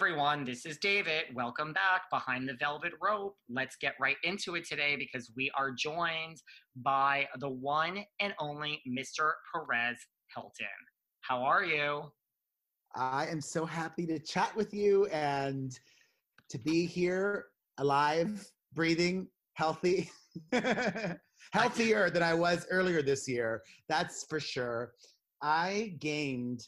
Everyone, this is David. Welcome back behind the velvet rope. Let's get right into it today because we are joined by the one and only Mr. Perez Hilton. How are you? I am so happy to chat with you and to be here alive, breathing, healthy. Healthier than I was earlier this year, that's for sure. I gained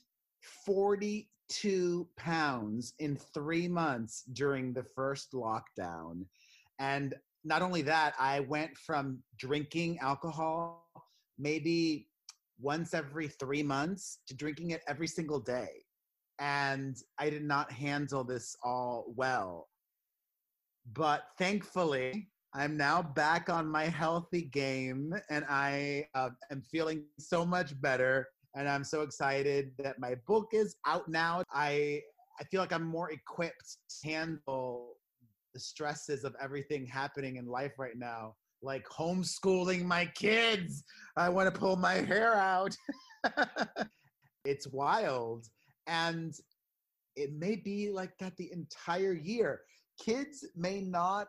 42 pounds in three months during the first lockdown. And not only that, I went from drinking alcohol maybe once every three months to drinking it every single day. And I did not handle this all well. But thankfully, I'm now back on my healthy game and I uh, am feeling so much better. And I'm so excited that my book is out now. I, I feel like I'm more equipped to handle the stresses of everything happening in life right now, like homeschooling my kids. I want to pull my hair out. it's wild. And it may be like that the entire year. Kids may not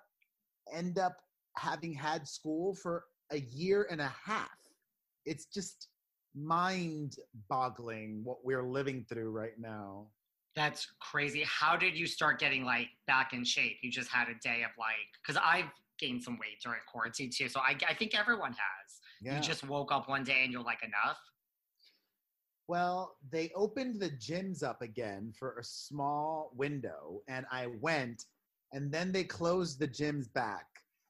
end up having had school for a year and a half. It's just mind boggling what we're living through right now. That's crazy. How did you start getting like back in shape? You just had a day of like, because I've gained some weight during quarantine too. So I, I think everyone has. Yeah. You just woke up one day and you're like, enough. Well, they opened the gyms up again for a small window, and I went, and then they closed the gyms back.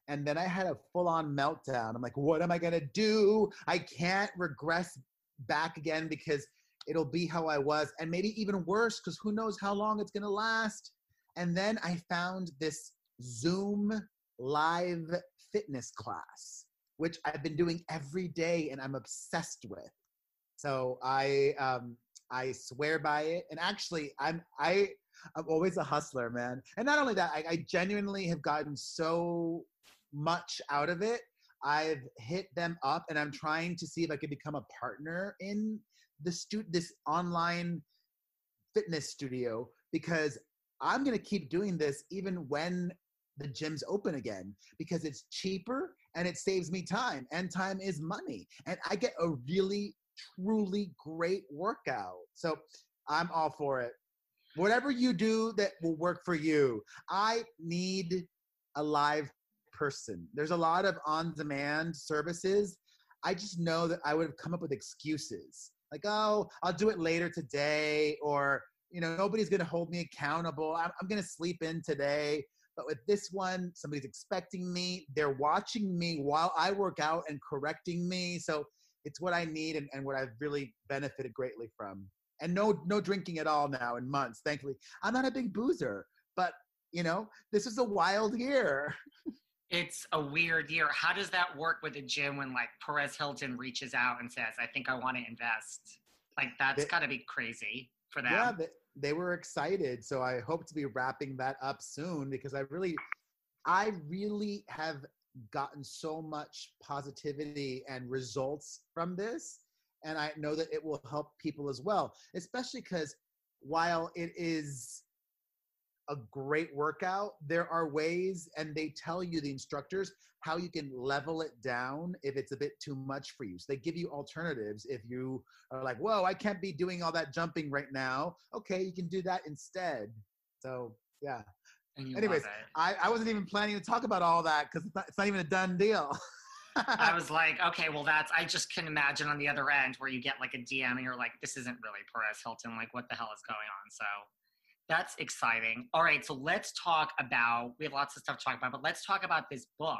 And then I had a full on meltdown. I'm like, what am I going to do? I can't regress back again because it'll be how I was, and maybe even worse because who knows how long it's to last. And then I found this Zoom live fitness class, which I've been doing every day and I'm obsessed with. So I um, I swear by it. And actually, I'm I I'm always a hustler, man. And not only that, I, I genuinely have gotten so much out of it. I've hit them up, and I'm trying to see if I could become a partner in the stu- this online fitness studio because I'm gonna keep doing this even when the gyms open again because it's cheaper and it saves me time and time is money and I get a really truly great workout. So I'm all for it. Whatever you do that will work for you. I need a live person. There's a lot of on demand services. I just know that I would have come up with excuses like, oh, I'll do it later today, or, you know, nobody's going to hold me accountable. I'm, I'm going to sleep in today. But with this one, somebody's expecting me. They're watching me while I work out and correcting me. So it's what I need and, and what I've really benefited greatly from. And no no drinking at all now in months, thankfully. I'm not a big boozer, but you know, this is a wild year. It's a weird year. How does that work with a gym when like Perez Hilton reaches out and says, I think I want to invest? Like that's gotta be crazy for them. Yeah, they, they were excited. So I hope to be wrapping that up soon because I really, I really have gotten so much positivity and results from this. And I know that it will help people as well, especially because while it is a great workout, there are ways, and they tell you, the instructors, how you can level it down if it's a bit too much for you. So they give you alternatives if you are like, whoa, I can't be doing all that jumping right now. Okay, you can do that instead. So, yeah. Anyways, I, I wasn't even planning to talk about all that because it's, it's not even a done deal. I was like, okay, well, that's, I just can imagine on the other end where you get like a DM and you're like, this isn't really Perez Hilton. Like, what the hell is going on? So, that's exciting. All right, so let's talk about, we have lots of stuff to talk about, but let's talk about this book,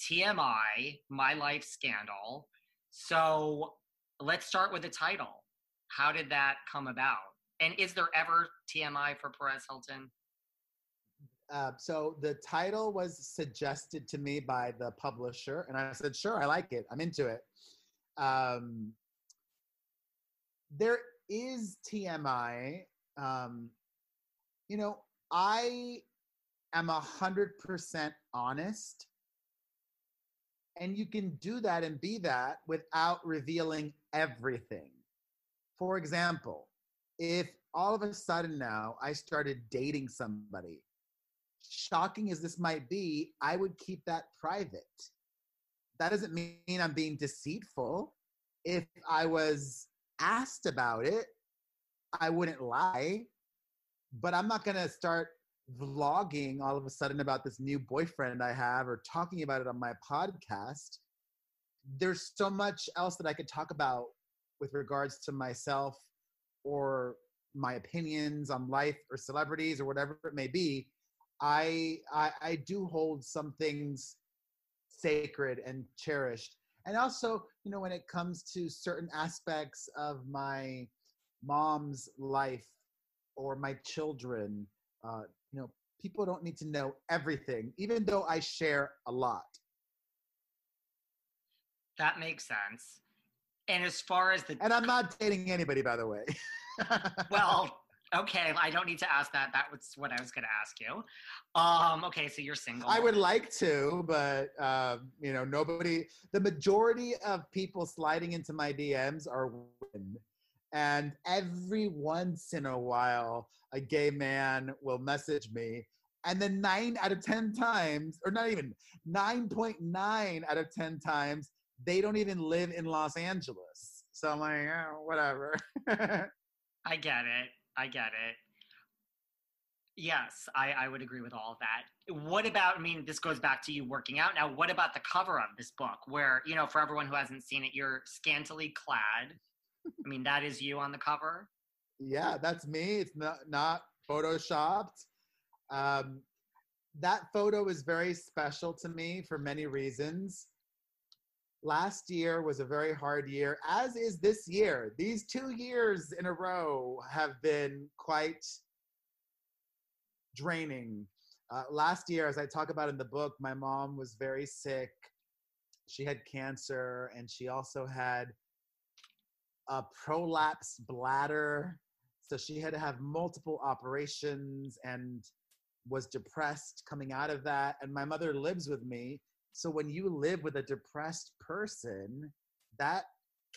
TMI, My Life Scandal. So let's start with the title. How did that come about? And is there ever TMI for Perez Hilton? Uh, so the title was suggested to me by the publisher, and I said, "Sure, I like it. I'm into it." Um, there is TMI um, you know, I am a hundred percent honest. And you can do that and be that without revealing everything. For example, if all of a sudden now I started dating somebody, shocking as this might be, I would keep that private. That doesn't mean I'm being deceitful. If I was asked about it, I wouldn't lie but I'm not going to start vlogging all of a sudden about this new boyfriend I have or talking about it on my podcast. There's so much else that I could talk about with regards to myself or my opinions on life or celebrities or whatever it may be. I, I, I do hold some things sacred and cherished. And also, you know, when it comes to certain aspects of my mom's life or my children. Uh, you know, people don't need to know everything, even though I share a lot. That makes sense. And as far as the and I'm not dating anybody, by the way. well, okay, I don't need to ask that. That was what I was going to ask you. Um, okay, so you're single. I would like to, but um, you know, nobody. The majority of people sliding into my DMs are women. And every once in a while, a gay man will message me. And then nine out of 10 times, or not even 9.9 out of 10 times, they don't even live in Los Angeles. So I'm like, oh, whatever. I get it. I get it. Yes, I, I would agree with all of that. What about, I mean, this goes back to you working out. Now, what about the cover of this book where, you know, for everyone who hasn't seen it, you're scantily clad I mean, that is you on the cover. Yeah, that's me. It's not not photoshopped. Um, that photo is very special to me for many reasons. Last year was a very hard year, as is this year. These two years in a row have been quite draining. Uh, last year, as I talk about in the book, my mom was very sick. She had cancer, and she also had a prolapse bladder. So she had to have multiple operations and was depressed coming out of that. And my mother lives with me. So when you live with a depressed person, that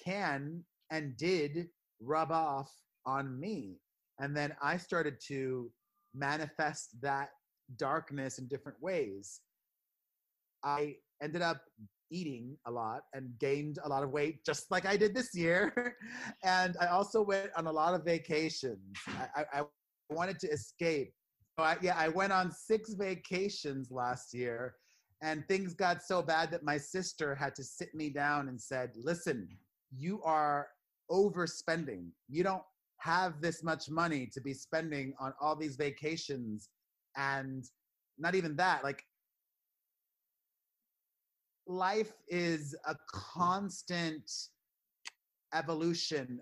can and did rub off on me. And then I started to manifest that darkness in different ways. I ended up eating a lot and gained a lot of weight, just like I did this year. and I also went on a lot of vacations. I, I, I wanted to escape. So I, yeah, I went on six vacations last year, and things got so bad that my sister had to sit me down and said, "Listen, you are overspending. You don't have this much money to be spending on all these vacations and not even that. Like life is a constant evolution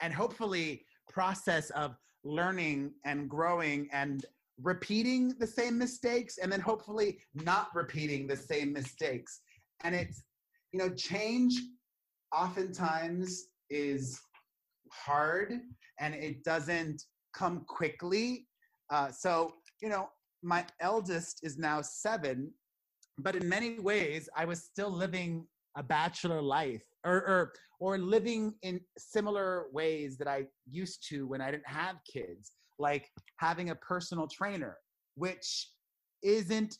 and hopefully process of learning and growing and repeating the same mistakes and then hopefully not repeating the same mistakes. And it's you know change oftentimes is hard and it doesn't come quickly. Uh, so you know my eldest is now seven but in many ways i was still living a bachelor life or, or or living in similar ways that i used to when i didn't have kids like having a personal trainer which isn't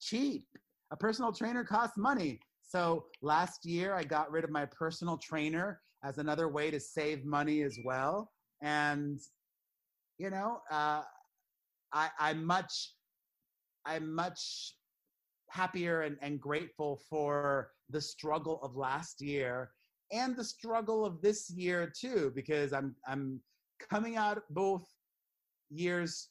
cheap. A personal trainer costs money. So last year i got rid of my personal trainer as another way to save money as well. And you know uh, I, i'm much i'm much happier and, and grateful for the struggle of last year and the struggle of this year too because i'm i'm coming out both years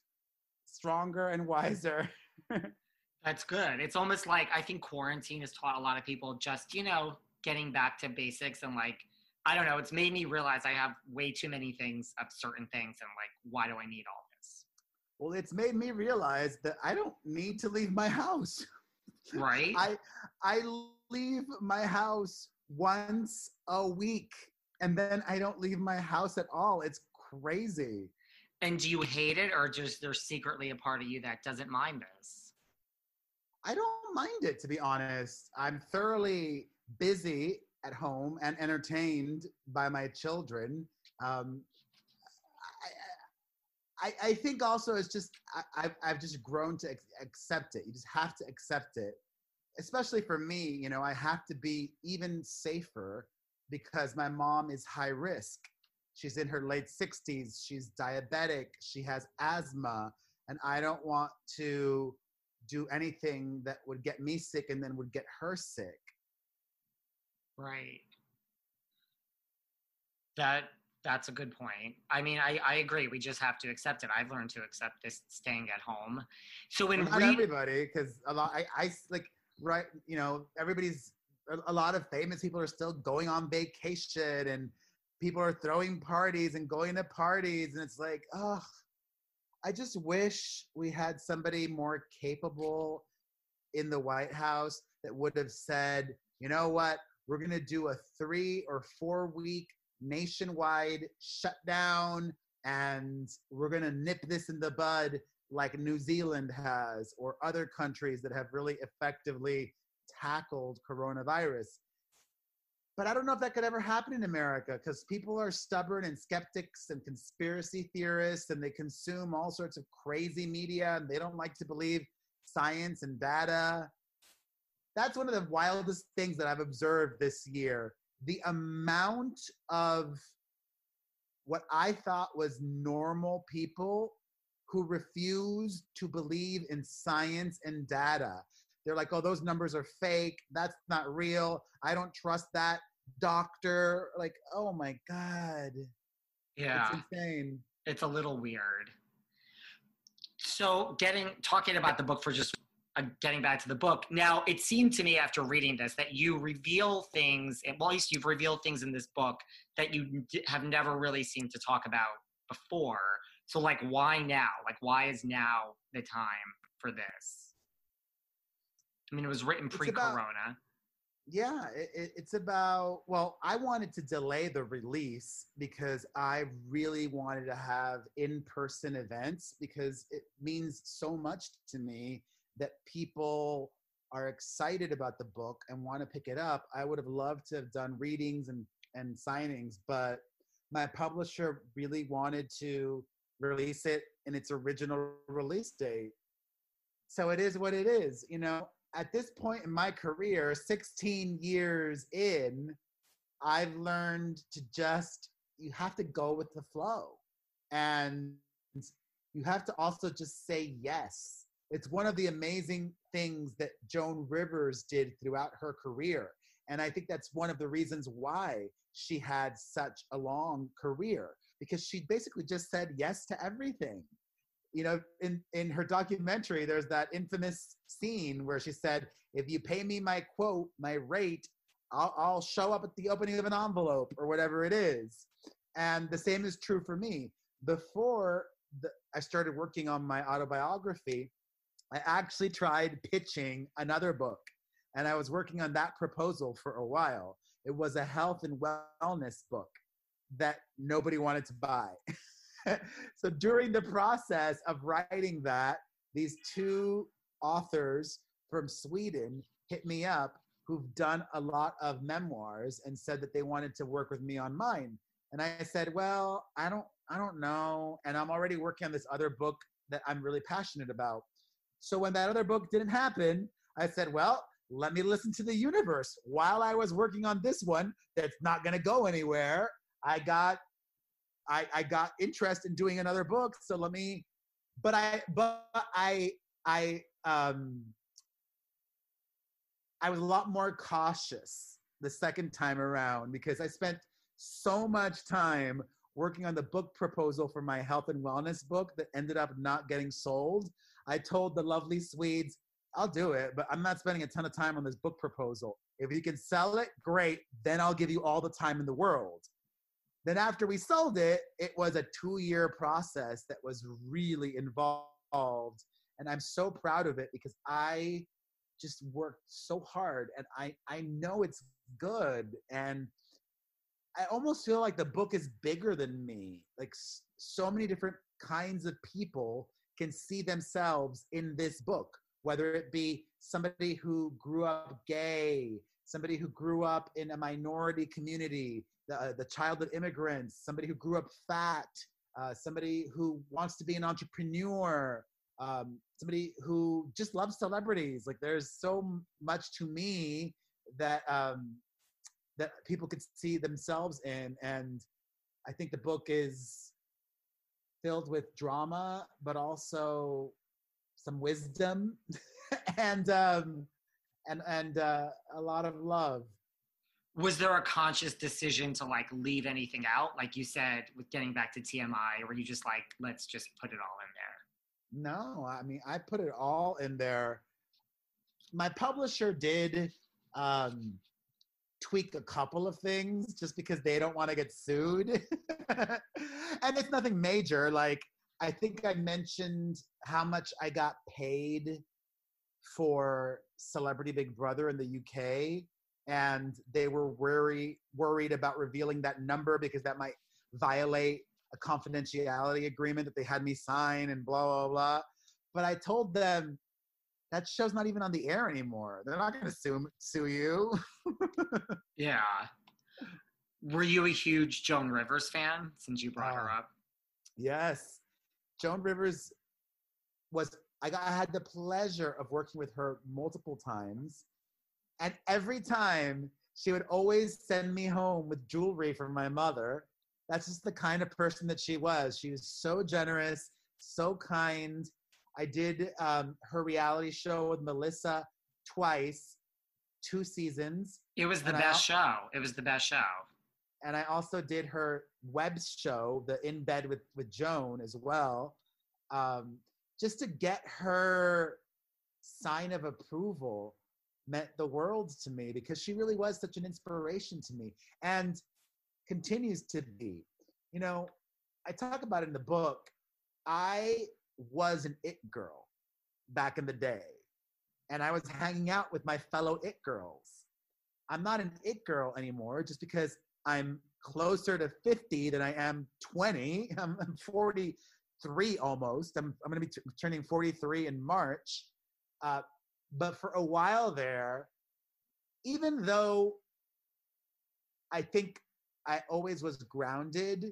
stronger and wiser. That's good. It's almost like i think quarantine has taught a lot of people just you know getting back to basics and like i don't know it's made me realize i have way too many things of certain things and like why do i need all this? Well it's made me realize that i don't need to leave my house Right. I I leave my house once a week and then I don't leave my house at all. It's crazy. And do you hate it or just there's secretly a part of you that doesn't mind this? I don't mind it to be honest. I'm thoroughly busy at home and entertained by my children. Um, I, I think also it's just I, I've, I've just grown to accept it. You just have to accept it, especially for me. You know, I have to be even safer because my mom is high risk. She's in her late 60s. She's diabetic. She has asthma, and I don't want to do anything that would get me sick and then would get her sick. Right. That that's a good point. I mean, I, I agree. We just have to accept it. I've learned to accept this staying at home. So when well, not everybody, because a lot, I, I like right, you know, everybody's a lot of famous people are still going on vacation and people are throwing parties and going to parties and it's like, oh, I just wish we had somebody more capable in the White House that would have said, you know what, we're going to do a three or four week nationwide shutdown and we're going to nip this in the bud like New Zealand has or other countries that have really effectively tackled coronavirus. But I don't know if that could ever happen in America because people are stubborn and skeptics and conspiracy theorists and they consume all sorts of crazy media and they don't like to believe science and data. That's one of the wildest things that I've observed this year the amount of what I thought was normal people who refuse to believe in science and data. They're like, oh, those numbers are fake. That's not real. I don't trust that doctor. Like, oh my God. Yeah. It's insane. It's a little weird. So, getting talking about the book for just uh, getting back to the book. Now, it seemed to me after reading this that you reveal things, at least you've revealed things in this book that you have never really seemed to talk about before. So, like, why now? Like, why is now the time for this? I mean, it was written pre corona. Yeah, it, it's about, well, I wanted to delay the release because I really wanted to have in person events because it means so much to me that people are excited about the book and want to pick it up. I would have loved to have done readings and, and signings, but my publisher really wanted to release it in its original release date. So it is what it is. You know, at this point in my career, 16 years in, I've learned to just, you have to go with the flow. And you have to also just say yes it's one of the amazing things that Joan Rivers did throughout her career. And I think that's one of the reasons why she had such a long career because she basically just said yes to everything. you know, in, in her documentary, there's that infamous scene where she said, if you pay me my quote, my rate, I'll, I'll show up at the opening of an envelope or whatever it is. And the same is true for me. Before the, I started working on my autobiography, I actually tried pitching another book. And I was working on that proposal for a while. It was a health and wellness book that nobody wanted to buy. so during the process of writing that, these two authors from Sweden hit me up who've done a lot of memoirs and said that they wanted to work with me on mine. And I said, "Well, I don't I don't know, and I'm already working on this other book that I'm really passionate about." So when that other book didn't happen, I said, "Well, let me listen to the universe." While I was working on this one that's not going to go anywhere, I got I, I got interest in doing another book. So let me, but I, but I, I, um, I was a lot more cautious the second time around because I spent so much time working on the book proposal for my health and wellness book that ended up not getting sold. I told the lovely Swedes, I'll do it, but I'm not spending a ton of time on this book proposal. If you can sell it, great. Then I'll give you all the time in the world. Then after we sold it, it was a two-year process that was really involved, and I'm so proud of it because I just worked so hard, and I I know it's good, and I almost feel like the book is bigger than me. Like so many different kinds of people can see themselves in this book, whether it be somebody who grew up gay, somebody who grew up in a minority community, the, uh, the child of immigrants, somebody who grew up fat, uh, somebody who wants to be an entrepreneur, um, somebody who just loves celebrities. Like there's so much to me that um, that people could see themselves in, and I think the book is filled with drama, but also some wisdom and um, and and uh, a lot of love. Was there a conscious decision to like leave anything out? Like you said with getting back to tmi or you just like let's just put it all in there? No i mean i put it all in there. My publisher did um, tweak a couple of things just because they don't want to get sued and it's nothing major like i think i mentioned how much i got paid for celebrity big brother in the uk and they were worried worried about revealing that number because that might violate a confidentiality agreement that they had me sign and blah blah blah. But I told them that show's not even on the air anymore. They're not going to sue sue you. yeah. Were you a huge Joan Rivers fan since you brought uh, her up? Yes. Joan Rivers was I got I had the pleasure of working with her multiple times and every time she would always send me home with jewelry from my mother. That's just the kind of person that she was. She was so generous, so kind. I did um, her reality show with Melissa twice, two seasons. It was the best I, show. It was the best show. And I also did her web show, the In Bed with with Joan, as well, um, just to get her sign of approval meant the world to me because she really was such an inspiration to me and continues to be. You know, I talk about it in the book. I was an it girl back in the day, and I was hanging out with my fellow it girls. I'm not an it girl anymore just because I'm closer to 50 than I am 20. I'm, I'm 43 almost. I'm, I'm going to be t- turning 43 in March. Uh, but for a while there, even though I think I always was grounded,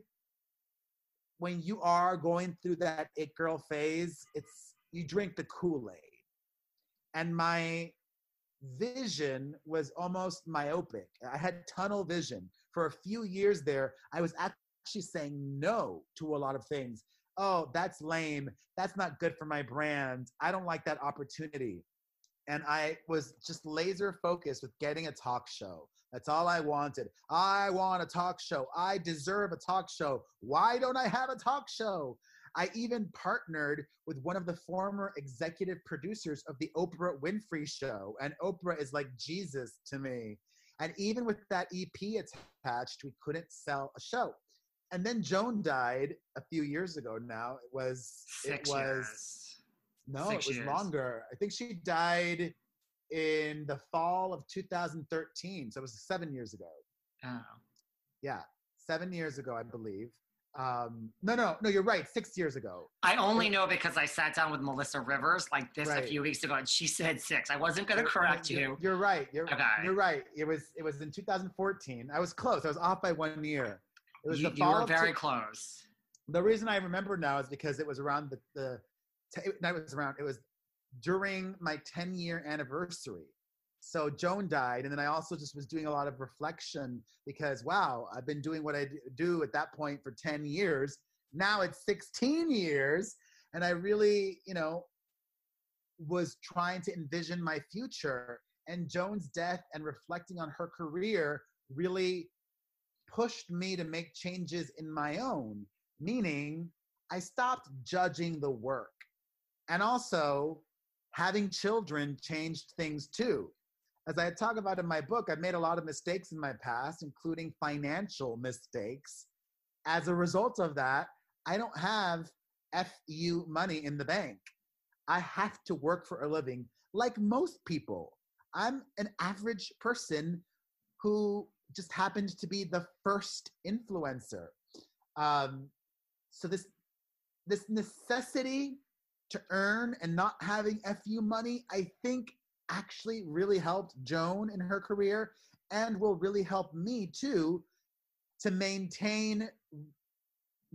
when you are going through that it girl phase, it's you drink the Kool-Aid. And my vision was almost myopic. I had tunnel vision. For a few years there, I was actually saying no to a lot of things. Oh, that's lame. That's not good for my brand. I don't like that opportunity and I was just laser focused with getting a talk show. That's all I wanted. I want a talk show. I deserve a talk show. Why don't I have a talk show? I even partnered with one of the former executive producers of the Oprah Winfrey Show, and Oprah is like Jesus to me. And even with that EP attached, we couldn't sell a show. And then Joan died a few years ago. Now it was Six it was years. no, Six it was years. longer. I think she died in the fall of 2013, so it was seven years ago. Oh. Yeah, seven years ago, I believe. Um, no, no, no, you're right. Six years ago. I only know because I sat down with Melissa Rivers like this a few weeks ago, and she said six. I wasn't going to correct you're- you. You're right. You're, Okay. you're right. It was it was in 2014. I was close. I was off by one year. It was You, the you fall were very two- close. the reason I remember now is because it was around the the t- it was around it was during my 10 year anniversary. So Joan died, and then I also just was doing a lot of reflection because wow, I've been doing what I do at that point for 10 years. Now it's 16 years, and I really, you know, was trying to envision my future. And Joan's death and reflecting on her career really pushed me to make changes in my own meaning I stopped judging the work. And also, having children changed things too. As I talk about in my book, I've made a lot of mistakes in my past, including financial mistakes. As a result of that, I don't have FU money in the bank. I have to work for a living like most people. I'm an average person who just happened to be the first influencer. Um, so this this necessity to earn and not having fu money i think actually really helped joan in her career and will really help me too to maintain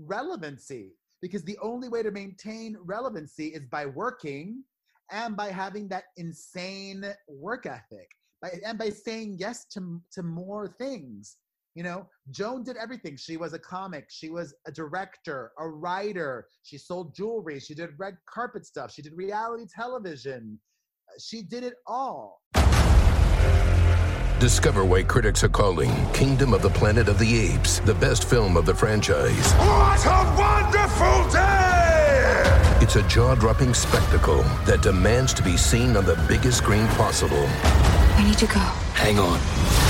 relevancy. Because the only way to maintain relevancy is by working and by having that insane work ethic by, and by saying yes to, to more things you know, Joan did everything. She was a comic, she was a director, a writer, she sold jewelry, she did red carpet stuff, she did reality television. She did it all. Discover why critics are calling Kingdom of the Planet of the Apes the best film of the franchise. What a wonderful day! It's a jaw dropping spectacle that demands to be seen on the biggest screen possible. I need to go. Hang on.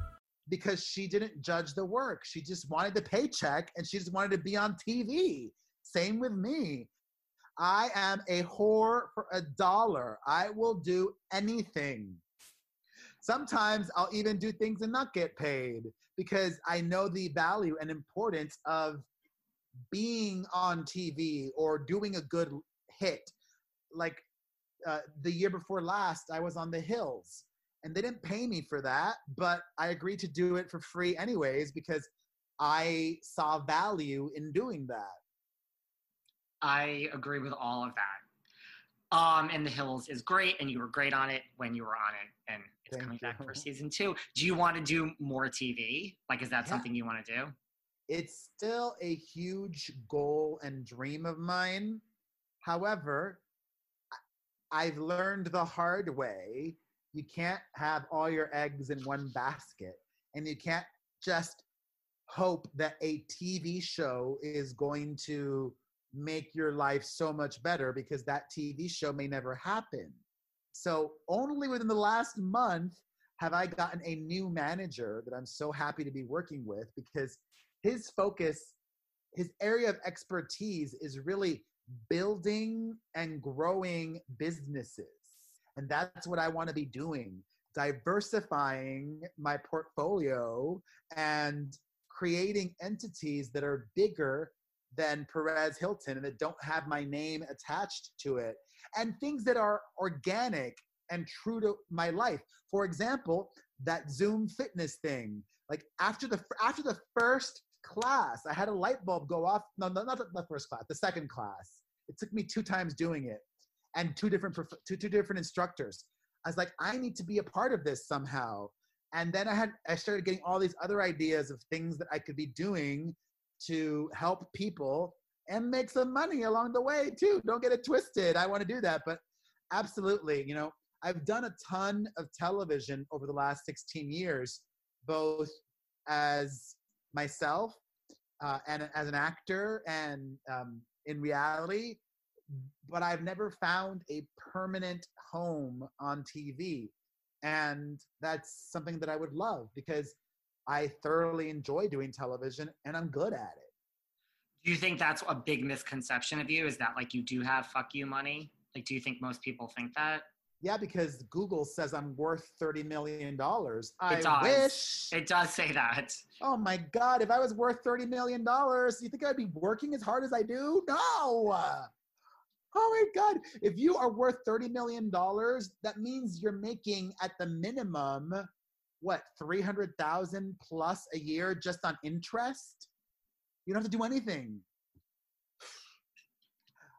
Because she didn't judge the work. She just wanted the paycheck and she just wanted to be on TV. Same with me. I am a whore for a dollar. I will do anything. Sometimes I'll even do things and not get paid because I know the value and importance of being on TV or doing a good hit. Like uh, the year before last, I was on The Hills and they didn't pay me for that, but I agreed to do it for free anyways because I saw value in doing that. I agree with all of that. Um, and The Hills is great, and you were great on it when you were on it, and it's Thank coming back for season two. Do you want to do more TV? Like, is that Yeah. something you want to do? It's still a huge goal and dream of mine. However, I've learned the hard way you can't have all your eggs in one basket, and you can't just hope that a TV show is going to make your life so much better because that TV show may never happen. So, only within the last month have I gotten a new manager that I'm so happy to be working with because his focus, his area of expertise is really building and growing businesses. And that's what I want to be doing diversifying my portfolio and creating entities that are bigger than Perez Hilton and that don't have my name attached to it, and things that are organic and true to my life. For example, that Zoom fitness thing. Like after the after the first class, I had a light bulb go off. No, no not the first class, the second class. It took me two times doing it, and two different two two different instructors. I was like, I need to be a part of this somehow. And then I had I started getting all these other ideas of things that I could be doing to help people and make some money along the way too. Don't get it twisted. I want to do that, but absolutely, you know, I've done a ton of television over the last 16 years, both as myself uh, and as an actor and um, in reality, but I've never found a permanent home on TV. And that's something that I would love because I thoroughly enjoy doing television and I'm good at it. Do you think that's a big misconception of you? Is that like you do have fuck you money? Like, do you think most people think that? Yeah, because Google says I'm worth $30 million. I it does. wish. It does say that. Oh my God, if I was worth $30 million, you think I'd be working as hard as I do? No. Oh my God. If you are worth $30 million, that means you're making at the minimum, what, 300,000 plus a year just on interest? You don't have to do anything.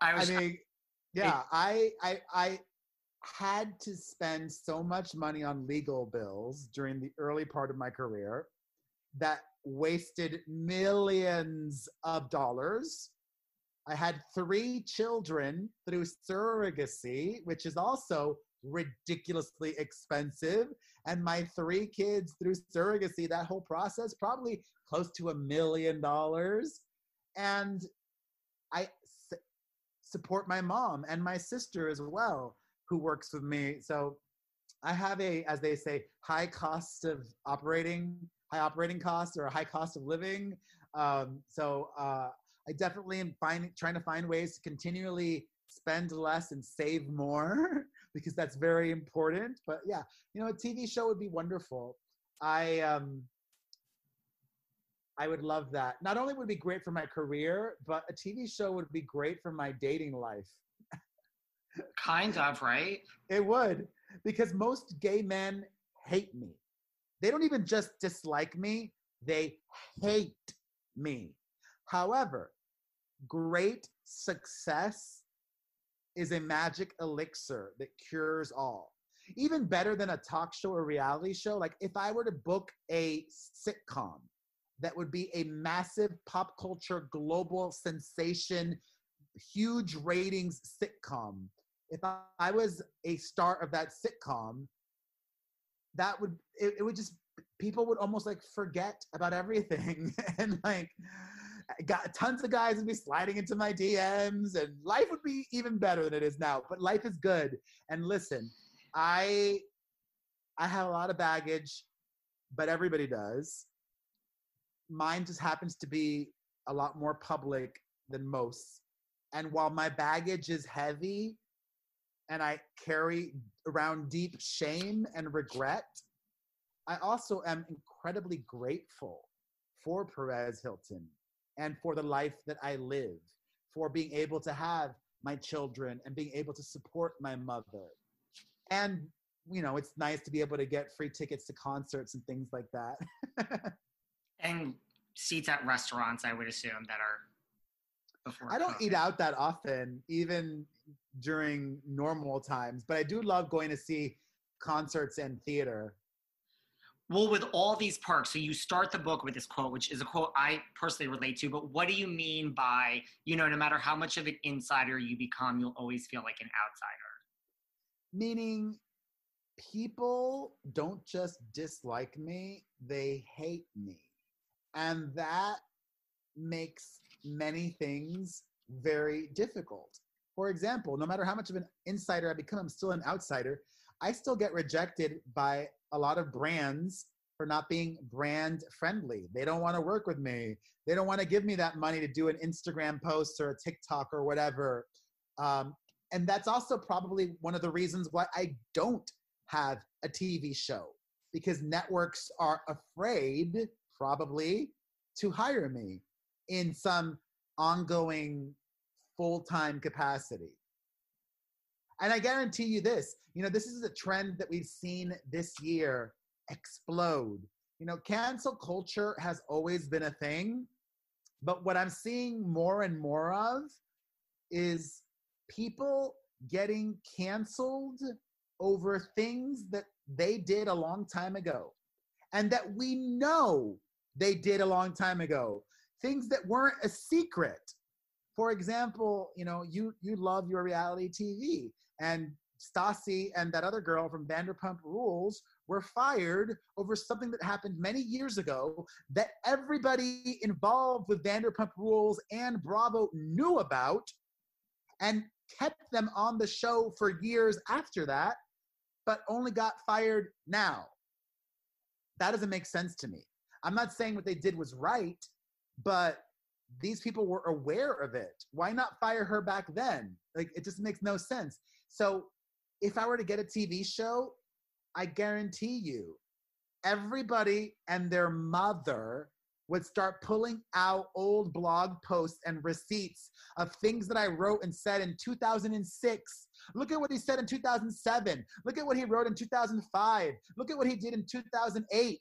I, was, I mean, yeah, I, I, I had to spend so much money on legal bills during the early part of my career that wasted millions of dollars. I had three children through surrogacy, which is also ridiculously expensive. And my three kids through surrogacy, that whole process, probably close to a million dollars. And I s- support my mom and my sister as well who works with me. So I have a, as they say, high cost of operating, high operating costs or a high cost of living. Um, so uh, I definitely am finding, trying to find ways to continually spend less and save more because that's very important. But yeah, you know, a TV show would be wonderful. I um, I would love that. Not only would it be great for my career, but a TV show would be great for my dating life. Kind of, right? It would, because most gay men hate me. They don't even just dislike me, they hate me. However, great success is a magic elixir that cures all. Even better than a talk show or reality show, like if I were to book a sitcom that would be a massive pop culture global sensation, huge ratings sitcom if I was a star of that sitcom, that would it, it would just people would almost like forget about everything and like got tons of guys would be sliding into my DMs and life would be even better than it is now. But life is good. And listen, I I have a lot of baggage, but everybody does. Mine just happens to be a lot more public than most. And while my baggage is heavy, and I carry around deep shame and regret, I also am incredibly grateful for Perez Hilton and for the life that I live, for being able to have my children and being able to support my mother. And, you know, it's nice to be able to get free tickets to concerts and things like that. and seats at restaurants, I would assume, that are before. I don't COVID. eat out that often, even during normal times, but I do love going to see concerts and theater. Well, with all these perks, so you start the book with this quote, which is a quote I personally relate to, but what do you mean by, you know, no matter how much of an insider you become, you'll always feel like an outsider? Meaning, people don't just dislike me, they hate me. And that makes many things very difficult. For example, no matter how much of an insider I become, I'm still an outsider. I still get rejected by a lot of brands for not being brand friendly. They don't want to work with me. They don't want to give me that money to do an Instagram post or a TikTok or whatever. Um, and that's also probably one of the reasons why I don't have a TV show because networks are afraid, probably, to hire me in some ongoing full-time capacity. And I guarantee you this, you know, this is a trend that we've seen this year explode. You know, cancel culture has always been a thing, but what I'm seeing more and more of is people getting canceled over things that they did a long time ago and that we know they did a long time ago things that weren't a secret for example you know you you love your reality tv and Stassi and that other girl from Vanderpump Rules were fired over something that happened many years ago that everybody involved with Vanderpump Rules and Bravo knew about and kept them on the show for years after that, but only got fired now. That doesn't make sense to me. I'm not saying what they did was right, but these people were aware of it. Why not fire her back then? Like, it just makes no sense. So, if I were to get a TV show, I guarantee you, everybody and their mother would start pulling out old blog posts and receipts of things that I wrote and said in 2006. Look at what he said in 2007. Look at what he wrote in 2005. Look at what he did in 2008.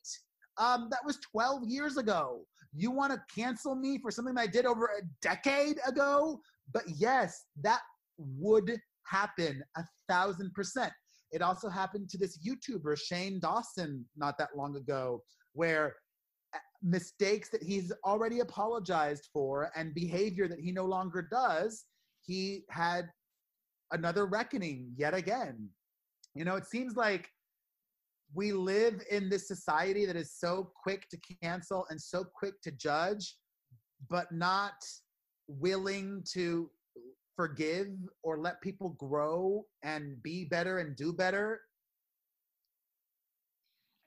Um, that was 12 years ago. You want to cancel me for something I did over a decade ago? But yes, that would happen a thousand percent. It also happened to this YouTuber, Shane Dawson, not that long ago, where uh, mistakes that he's already apologized for and behavior that he no longer does, he had another reckoning yet again. You know, it seems like we live in this society that is so quick to cancel and so quick to judge, but not willing to forgive or let people grow and be better and do better.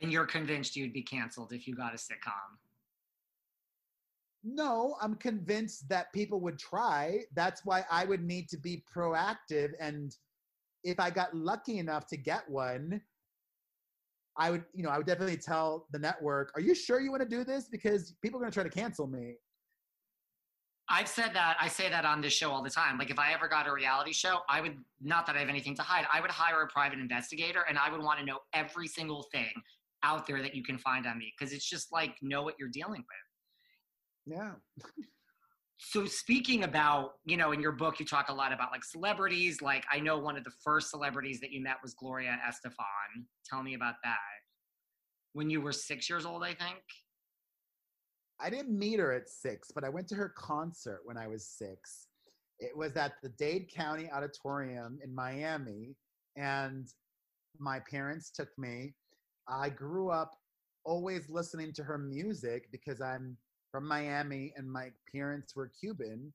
And you're convinced you'd be canceled if you got a sitcom. No, I'm convinced that people would try. That's why I would need to be proactive. And if I got lucky enough to get one, I would, you know, I would definitely tell the network, are you sure you want to do this? Because people are going to try to cancel me. I've said that. I say that on this show all the time. Like, if I ever got a reality show, I would, not that I have anything to hide, I would hire a private investigator and I would want to know every single thing out there that you can find on me because it's just like, know what you're dealing with. Yeah. so speaking about, you know, in your book you talk a lot about like celebrities. Like I know one of the first celebrities that you met was Gloria Estefan. Tell me about that. When you were six years old, I think. I didn't meet her at six, but I went to her concert when I was six. It was at the Dade County Auditorium in Miami, and my parents took me. I grew up always listening to her music because I'm from Miami, and my parents were Cuban,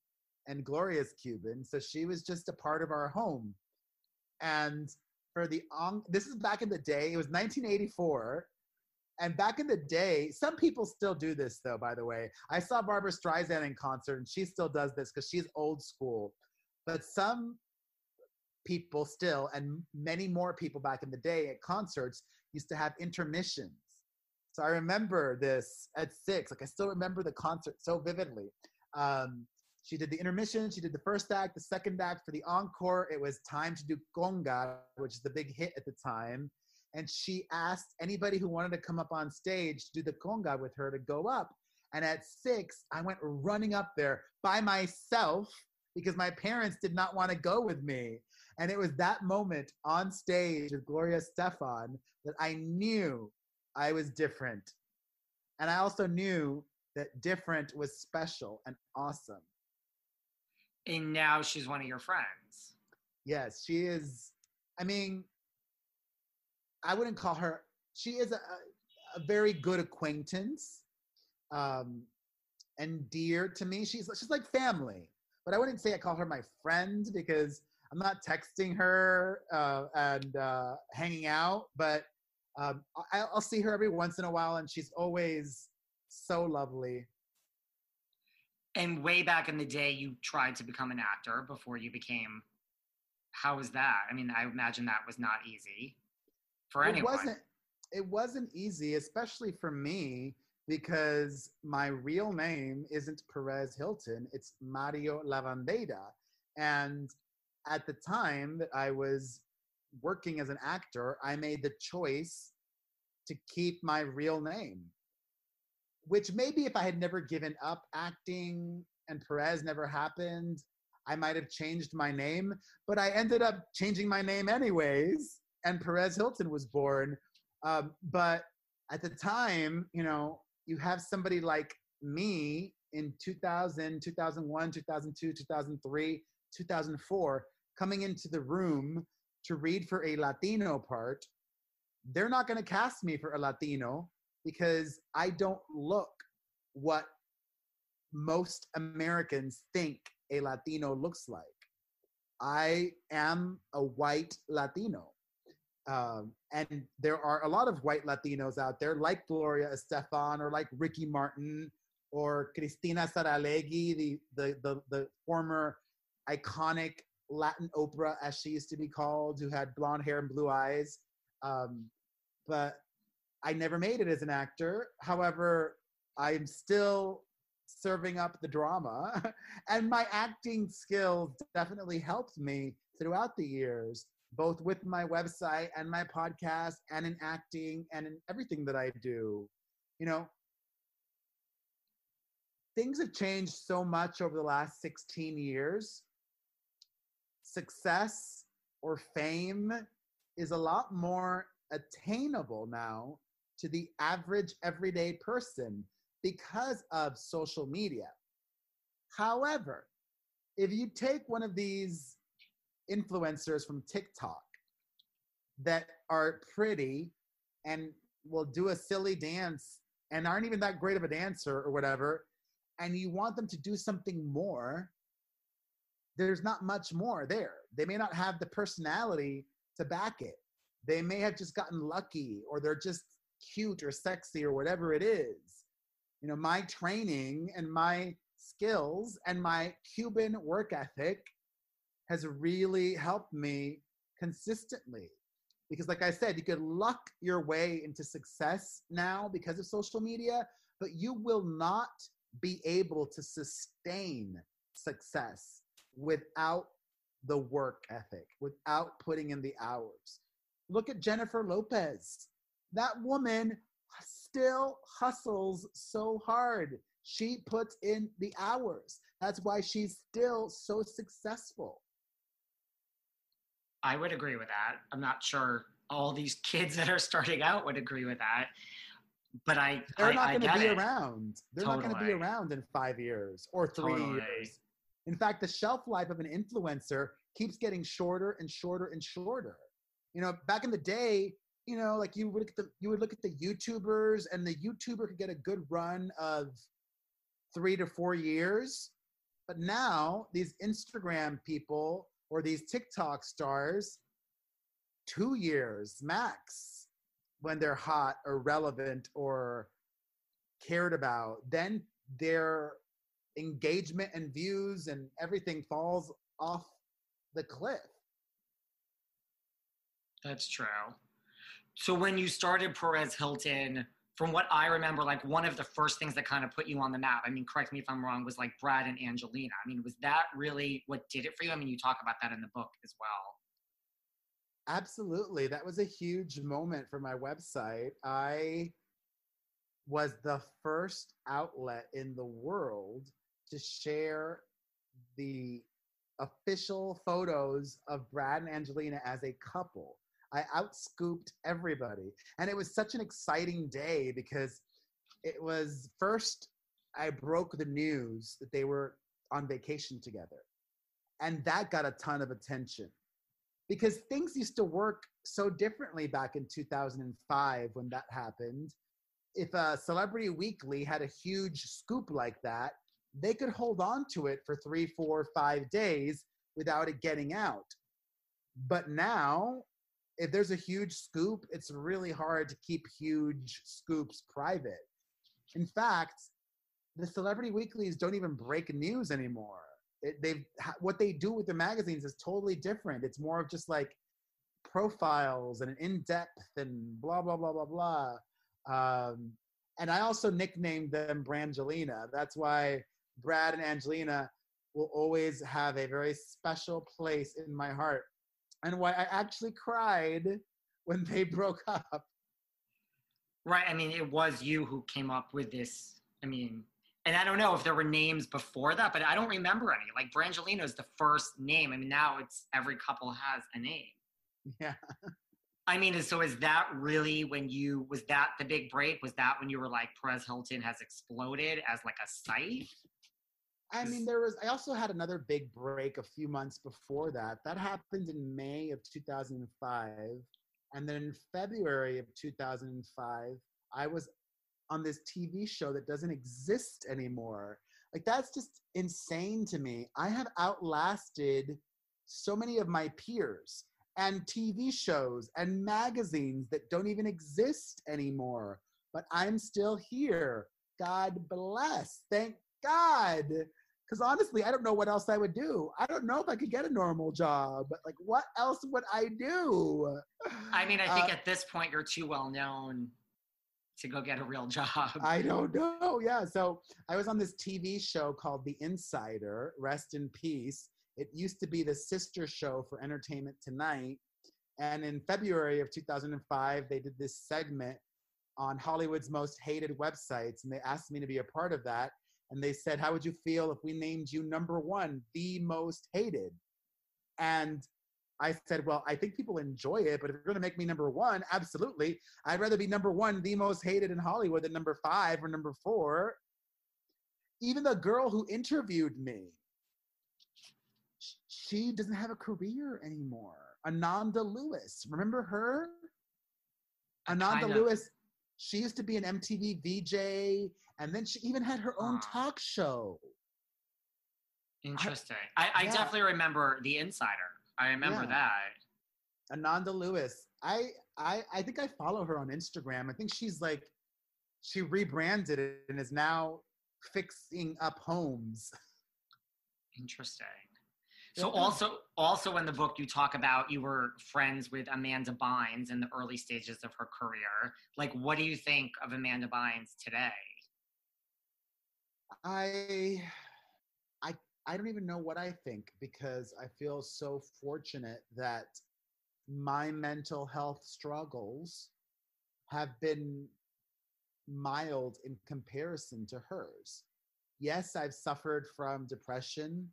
and Gloria's Cuban, so she was just a part of our home. And for the on, this is back in the day. It was 1984, and back in the day, some people still do this though. By the way, I saw Barbra Streisand in concert, and she still does this because she's old school. But some people still, and many more people back in the day at concerts used to have intermissions so I remember this at six. Like I still remember the concert so vividly. Um, she did the intermission. She did the first act, the second act. For the encore, it was time to do conga, which is the big hit at the time. And she asked anybody who wanted to come up on stage to do the conga with her to go up. And at six, I went running up there by myself because my parents did not want to go with me. And it was that moment on stage with Gloria Estefan that I knew I was different. And I also knew that different was special and awesome. And now she's one of your friends. Yes, she is. I mean, I wouldn't call her, she is a, a very good acquaintance um, and dear to me. She's, she's like family, but I wouldn't say I call her my friend because I'm not texting her uh, and uh, hanging out, but um, I, I'll see her every once in a while, and she's always so lovely. And way back in the day, you tried to become an actor before you became. How was that? I mean, I imagine that was not easy for anyone. it anyone. Wasn't, it wasn't easy, especially for me, because my real name isn't Perez Hilton, it's Mario Lavandeira. And at the time that I was working as an actor, I made the choice to keep my real name. Which maybe if I had never given up acting and Perez never happened, I might have changed my name. But I ended up changing my name anyways, and Perez Hilton was born. Um, but at the time, you know, you have somebody like me in 2000, 2001, 2002, 2003, 2004 coming into the room to read for a Latino part, they're not going to cast me for a Latino because I don't look what most Americans think a Latino looks like. I am a white Latino. Um, and there are a lot of white Latinos out there, like Gloria Estefan or like Ricky Martin or Cristina Saralegui, the, the, the, the former iconic Latin Oprah, as she used to be called, who had blonde hair and blue eyes. Um, but I never made it as an actor. However, I'm still serving up the drama, and my acting skills definitely helped me throughout the years, both with my website and my podcast, and in acting and in everything that I do. You know, things have changed so much over the last 16 years success or fame is a lot more attainable now to the average everyday person because of social media. However, if you take one of these influencers from TikTok that are pretty and will do a silly dance and aren't even that great of a dancer or whatever, and you want them to do something more, there's not much more there. They may not have the personality to back it. They may have just gotten lucky or they're just cute or sexy or whatever it is. You know, my training and my skills and my Cuban work ethic has really helped me consistently. Because, like I said, you could luck your way into success now because of social media, but you will not be able to sustain success without the work ethic, without putting in the hours. Look at Jennifer Lopez. That woman still hustles so hard. She puts in the hours. That's why she's still so successful. I would agree with that. I'm not sure all these kids that are starting out would agree with that. But I they're I, not going to be it. around. They're totally. not going to be around in five years or three totally. years. In fact, the shelf life of an influencer keeps getting shorter and shorter and shorter. You know, back in the day, you know, like you would look at the you would look at the YouTubers, and the YouTuber could get a good run of three to four years. But now these Instagram people or these TikTok stars, two years max when they're hot or relevant or cared about. Then their engagement and views and everything falls off the cliff. That's true. So when you started Perez Hilton, from what I remember, like one of the first things that kind of put you on the map, I mean, correct me if I'm wrong, was like Brad and Angelina. I mean, was that really what did it for you? I mean, you talk about that in the book as well. Absolutely. That was a huge moment for my website. I was the first outlet in the world to share the official photos of Brad and Angelina as a couple. I outscooped everybody. And it was such an exciting day because it was first, I broke the news that they were on vacation together. And that got a ton of attention because things used to work so differently back in 2005 when that happened. If a Celebrity Weekly had a huge scoop like that, they could hold on to it for three, four, five days without it getting out. But now, if there's a huge scoop, it's really hard to keep huge scoops private. In fact, the celebrity weeklies don't even break news anymore. It, they've what they do with the magazines is totally different. It's more of just like profiles and in depth and blah blah blah blah blah. Um, And I also nicknamed them Brangelina. That's why Brad and Angelina will always have a very special place in my heart. And why I actually cried when they broke up. Right. I mean, it was you who came up with this. I mean, and I don't know if there were names before that, but I don't remember any. Like Brangelina is the first name. I mean, now it's every couple has a name. Yeah. I mean, so is that really when you was that the big break? Was that when you were like Perez Hilton has exploded as like a site? I mean, there was. I also had another big break a few months before that. That happened in May of 2005, and then in February of 2005, I was on this TV show that doesn't exist anymore. Like that's just insane to me. I have outlasted so many of my peers and TV shows and magazines that don't even exist anymore. But I'm still here. God bless. Thank God. Because honestly, I don't know what else I would do. I don't know if I could get a normal job. Like, what else would I do? I mean, I think Uh, at this point you're too well known to go get a real job. I don't know. Yeah. So I was on this TV show called The Insider, rest in peace. It used to be the sister show for Entertainment Tonight. And in February of 2005, they did this segment on Hollywood's most hated websites. And they asked me to be a part of that. And they said, How would you feel if we named you number one, the most hated? And I said, Well, I think people enjoy it, but if you're going to make me number one, absolutely. I'd rather be number one, the most hated in Hollywood, than number five or number four. Even the girl who interviewed me, she doesn't have a career anymore. Ananda Lewis, remember her? Ananda Lewis, she used to be an MTV VJ, and then she even had her own Ah. talk show. Interesting. I, I yeah. definitely remember The Insider. I remember Yeah. that. Ananda Lewis. I I I think I follow her on Instagram. I think she's like she rebranded it and is now fixing up homes. Interesting. So also also in the book you talk about you were friends with Amanda Bynes in the early stages of her career. Like what do you think of Amanda Bynes today? I I I don't even know what I think because I feel so fortunate that my mental health struggles have been mild in comparison to hers. Yes, I've suffered from depression.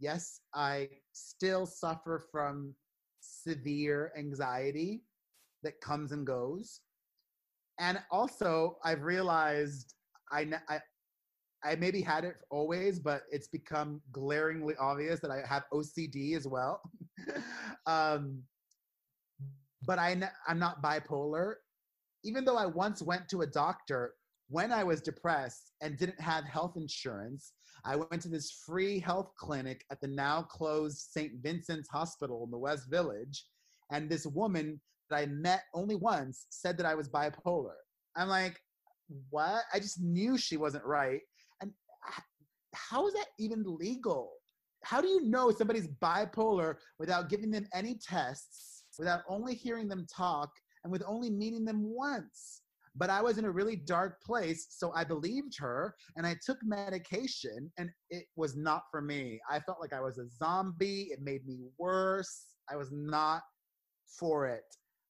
Yes, I still suffer from severe anxiety that comes and goes. And also, I've realized I, I, I maybe had it always, but it's become glaringly obvious that I have OCD as well. um, but I'm not bipolar. Even though I once went to a doctor when I was depressed and didn't have health insurance, I went to this free health clinic at the now closed St. Vincent's Hospital in the West Village. And this woman that I met only once said that I was bipolar. I'm like, what? I just knew she wasn't right. How is that even legal? How do you know somebody's bipolar without giving them any tests, without only hearing them talk, and with only meeting them once? But I was in a really dark place, so I believed her and I took medication, and it was not for me. I felt like I was a zombie. It made me worse. I was not for it.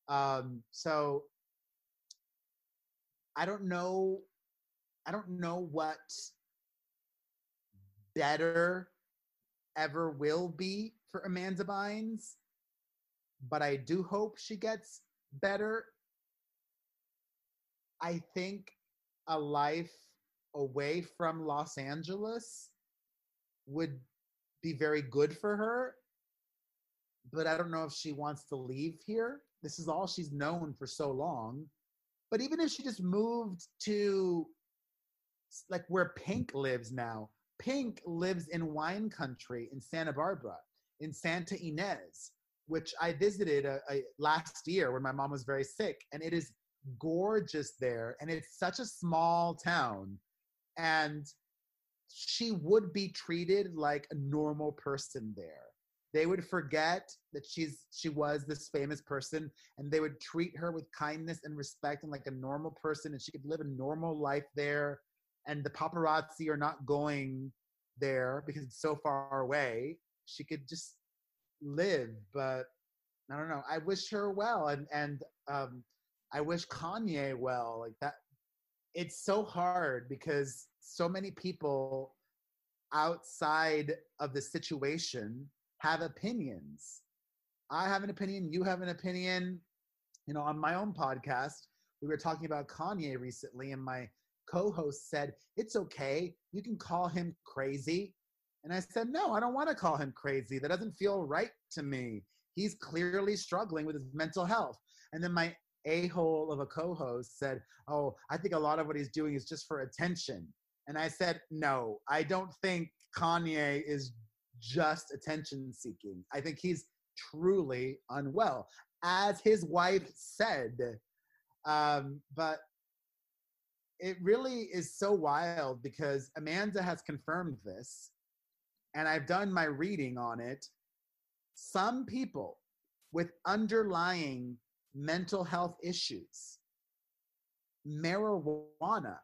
Um, so I don't know. I don't know what better ever will be for Amanda Bynes, but I do hope she gets better. I think a life away from Los Angeles would be very good for her, but I don't know if she wants to leave here. This is all she's known for so long. But even if she just moved to like where Pink lives now, Pink lives in wine country in Santa Barbara, in Santa Ynez, which I visited a, a, last year when my mom was very sick, and it is gorgeous there, and it's such a small town, and she would be treated like a normal person there. they would forget that she's she was this famous person and they would treat her with kindness and respect and like a normal person and she could live a normal life there and the paparazzi are not going there because it's so far away she could just live but i don't know i wish her well and and um i wish kanye well like that it's so hard because so many people outside of the situation have opinions. I have an opinion, you have an opinion. You know, on my own podcast, we were talking about Kanye recently, and my co host said, It's okay. You can call him crazy. And I said, No, I don't want to call him crazy. That doesn't feel right to me. He's clearly struggling with his mental health. And then my a hole of a co host said, Oh, I think a lot of what he's doing is just for attention. And I said, No, I don't think Kanye is just attention seeking. I think he's truly unwell, as his wife said. Um, but it really is so wild because Amanda has confirmed this, and I've done my reading on it. Some people with underlying mental health issues, marijuana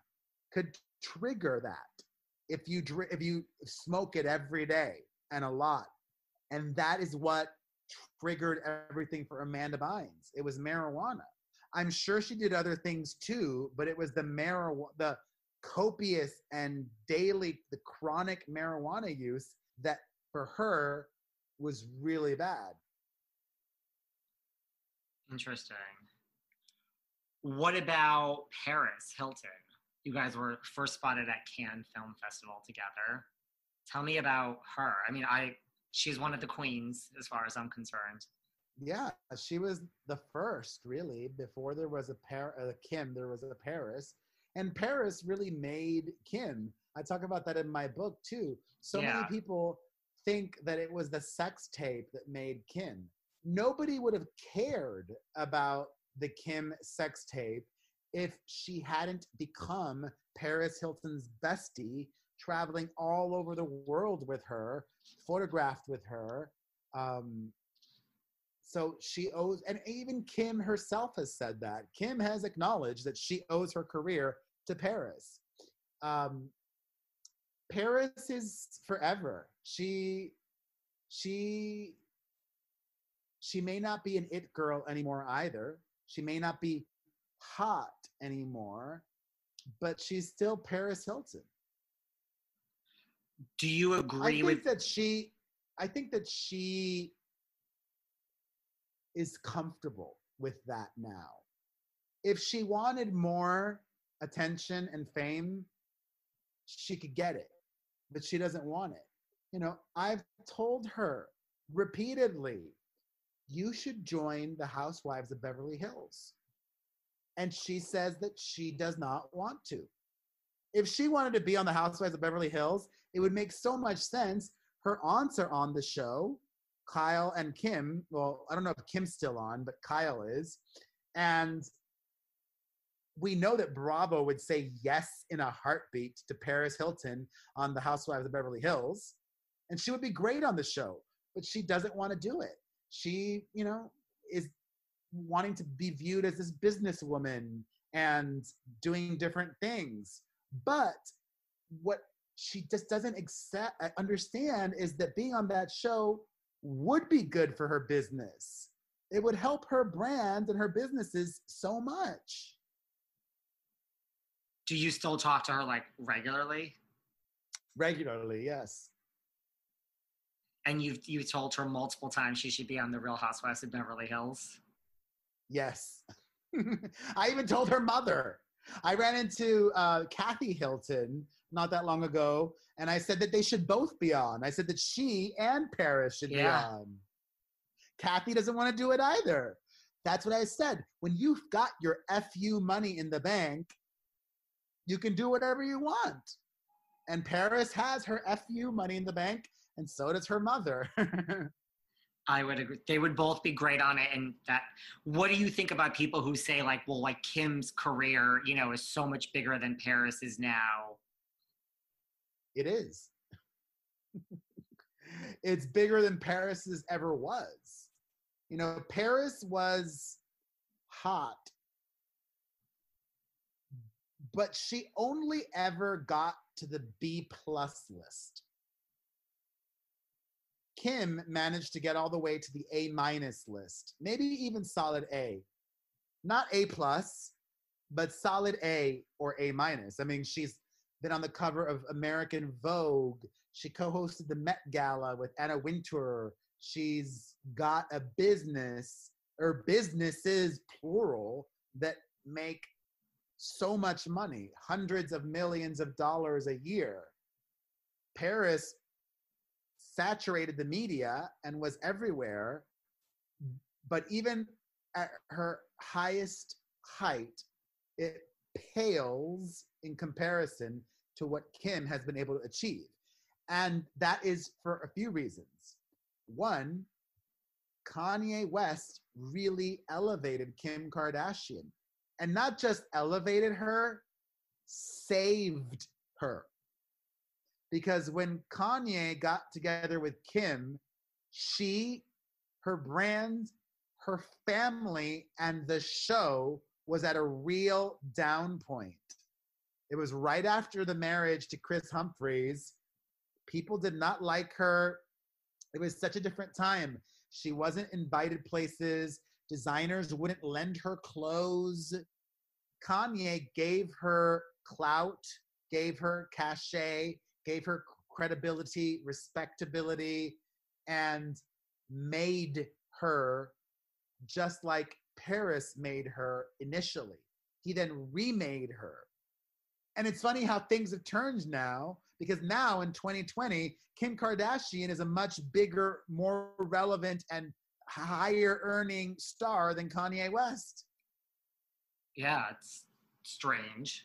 could trigger that if you if you smoke it every day and a lot. And that is what triggered everything for Amanda Bynes. It was marijuana. I'm sure she did other things too, but it was the marijuana, the copious and daily, the chronic marijuana use that for her was really bad. Interesting. What about Paris Hilton? You guys were first spotted at Cannes Film Festival together. Tell me about her. I mean, I she's one of the queens as far as I'm concerned. Yeah, she was the first really. Before there was a Par- uh, Kim, there was a Paris, and Paris really made Kim. I talk about that in my book too. So yeah. many people think that it was the sex tape that made Kim. Nobody would have cared about the Kim sex tape if she hadn't become Paris Hilton's bestie traveling all over the world with her, photographed with her. Um, so she owes, and even Kim herself has said that. Kim has acknowledged that she owes her career to Paris. Um, Paris is forever. She, she, she may not be an it girl anymore either. She may not be hot anymore, but she's still Paris Hilton do you agree I think with that she I think that she is comfortable with that now. If she wanted more attention and fame, she could get it, but she doesn't want it. You know, I've told her repeatedly, you should join the Housewives of Beverly Hills. And she says that she does not want to if she wanted to be on the Housewives of Beverly Hills, it would make so much sense. Her aunts are on the show, Kyle and Kim. Well, I don't know if Kim's still on, but Kyle is. And we know that Bravo would say yes in a heartbeat to Paris Hilton on the Housewives of Beverly Hills. And she would be great on the show, but she doesn't want to do it. She, you know, is wanting to be viewed as this businesswoman and doing different things. But what she just doesn't accept, uh, understand is that being on that show would be good for her business. It would help her brand and her businesses so much. Do you still talk to her like regularly? Regularly, yes. And you've you told her multiple times she should be on the Real Housewives of Beverly Hills. Yes. I even told her mother. I ran into uh, Kathy Hilton not that long ago, and I said that they should both be on. I said that she and Paris should yeah. be on. Kathy doesn't want to do it either. That's what I said. When you've got your FU money in the bank, you can do whatever you want. And Paris has her FU money in the bank, and so does her mother. I would agree. They would both be great on it. And that, what do you think about people who say like, well, like Kim's career, you know, is so much bigger than Paris is now? It is. it's bigger than Paris's ever was. You know, Paris was hot, but she only ever got to the B plus list. Kim managed to get all the way to the A minus list, maybe even solid A. Not A plus, but solid A or A minus. I mean, she's been on the cover of American Vogue. She co hosted the Met Gala with Anna Wintour. She's got a business or businesses, plural, that make so much money hundreds of millions of dollars a year. Paris saturated the media and was everywhere. But even at her highest height, it pales in comparison to what Kim has been able to achieve. And that is for a few reasons. One, Kanye West really elevated Kim Kardashian. And not just elevated her, saved her. Because when Kanye got together with Kim, she, her brand, her family, and the show was at a real down point. It was right after the marriage to Kris Humphries. People did not like her. It was such a different time. She wasn't invited places. Designers wouldn't lend her clothes. Kanye gave her clout, gave her cachet, gave her credibility, respectability, and made her just like Paris made her initially. He then remade her. And it's funny how things have turned now because now in 2020, Kim Kardashian is a much bigger, more relevant, and higher earning star than Kanye West. Yeah, it's strange.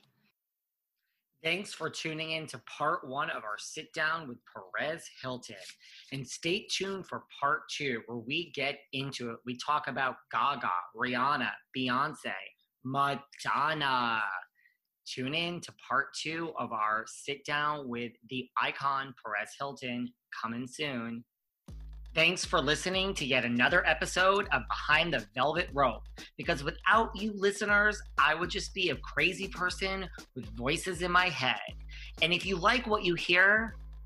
Thanks for tuning in to part one of our sit down with Perez Hilton. And stay tuned for part two, where we get into it. We talk about Gaga, Rihanna, Beyonce, Madonna. Tune in to part two of our sit down with the icon Perez Hilton coming soon. Thanks for listening to yet another episode of Behind the Velvet Rope. Because without you listeners, I would just be a crazy person with voices in my head. And if you like what you hear,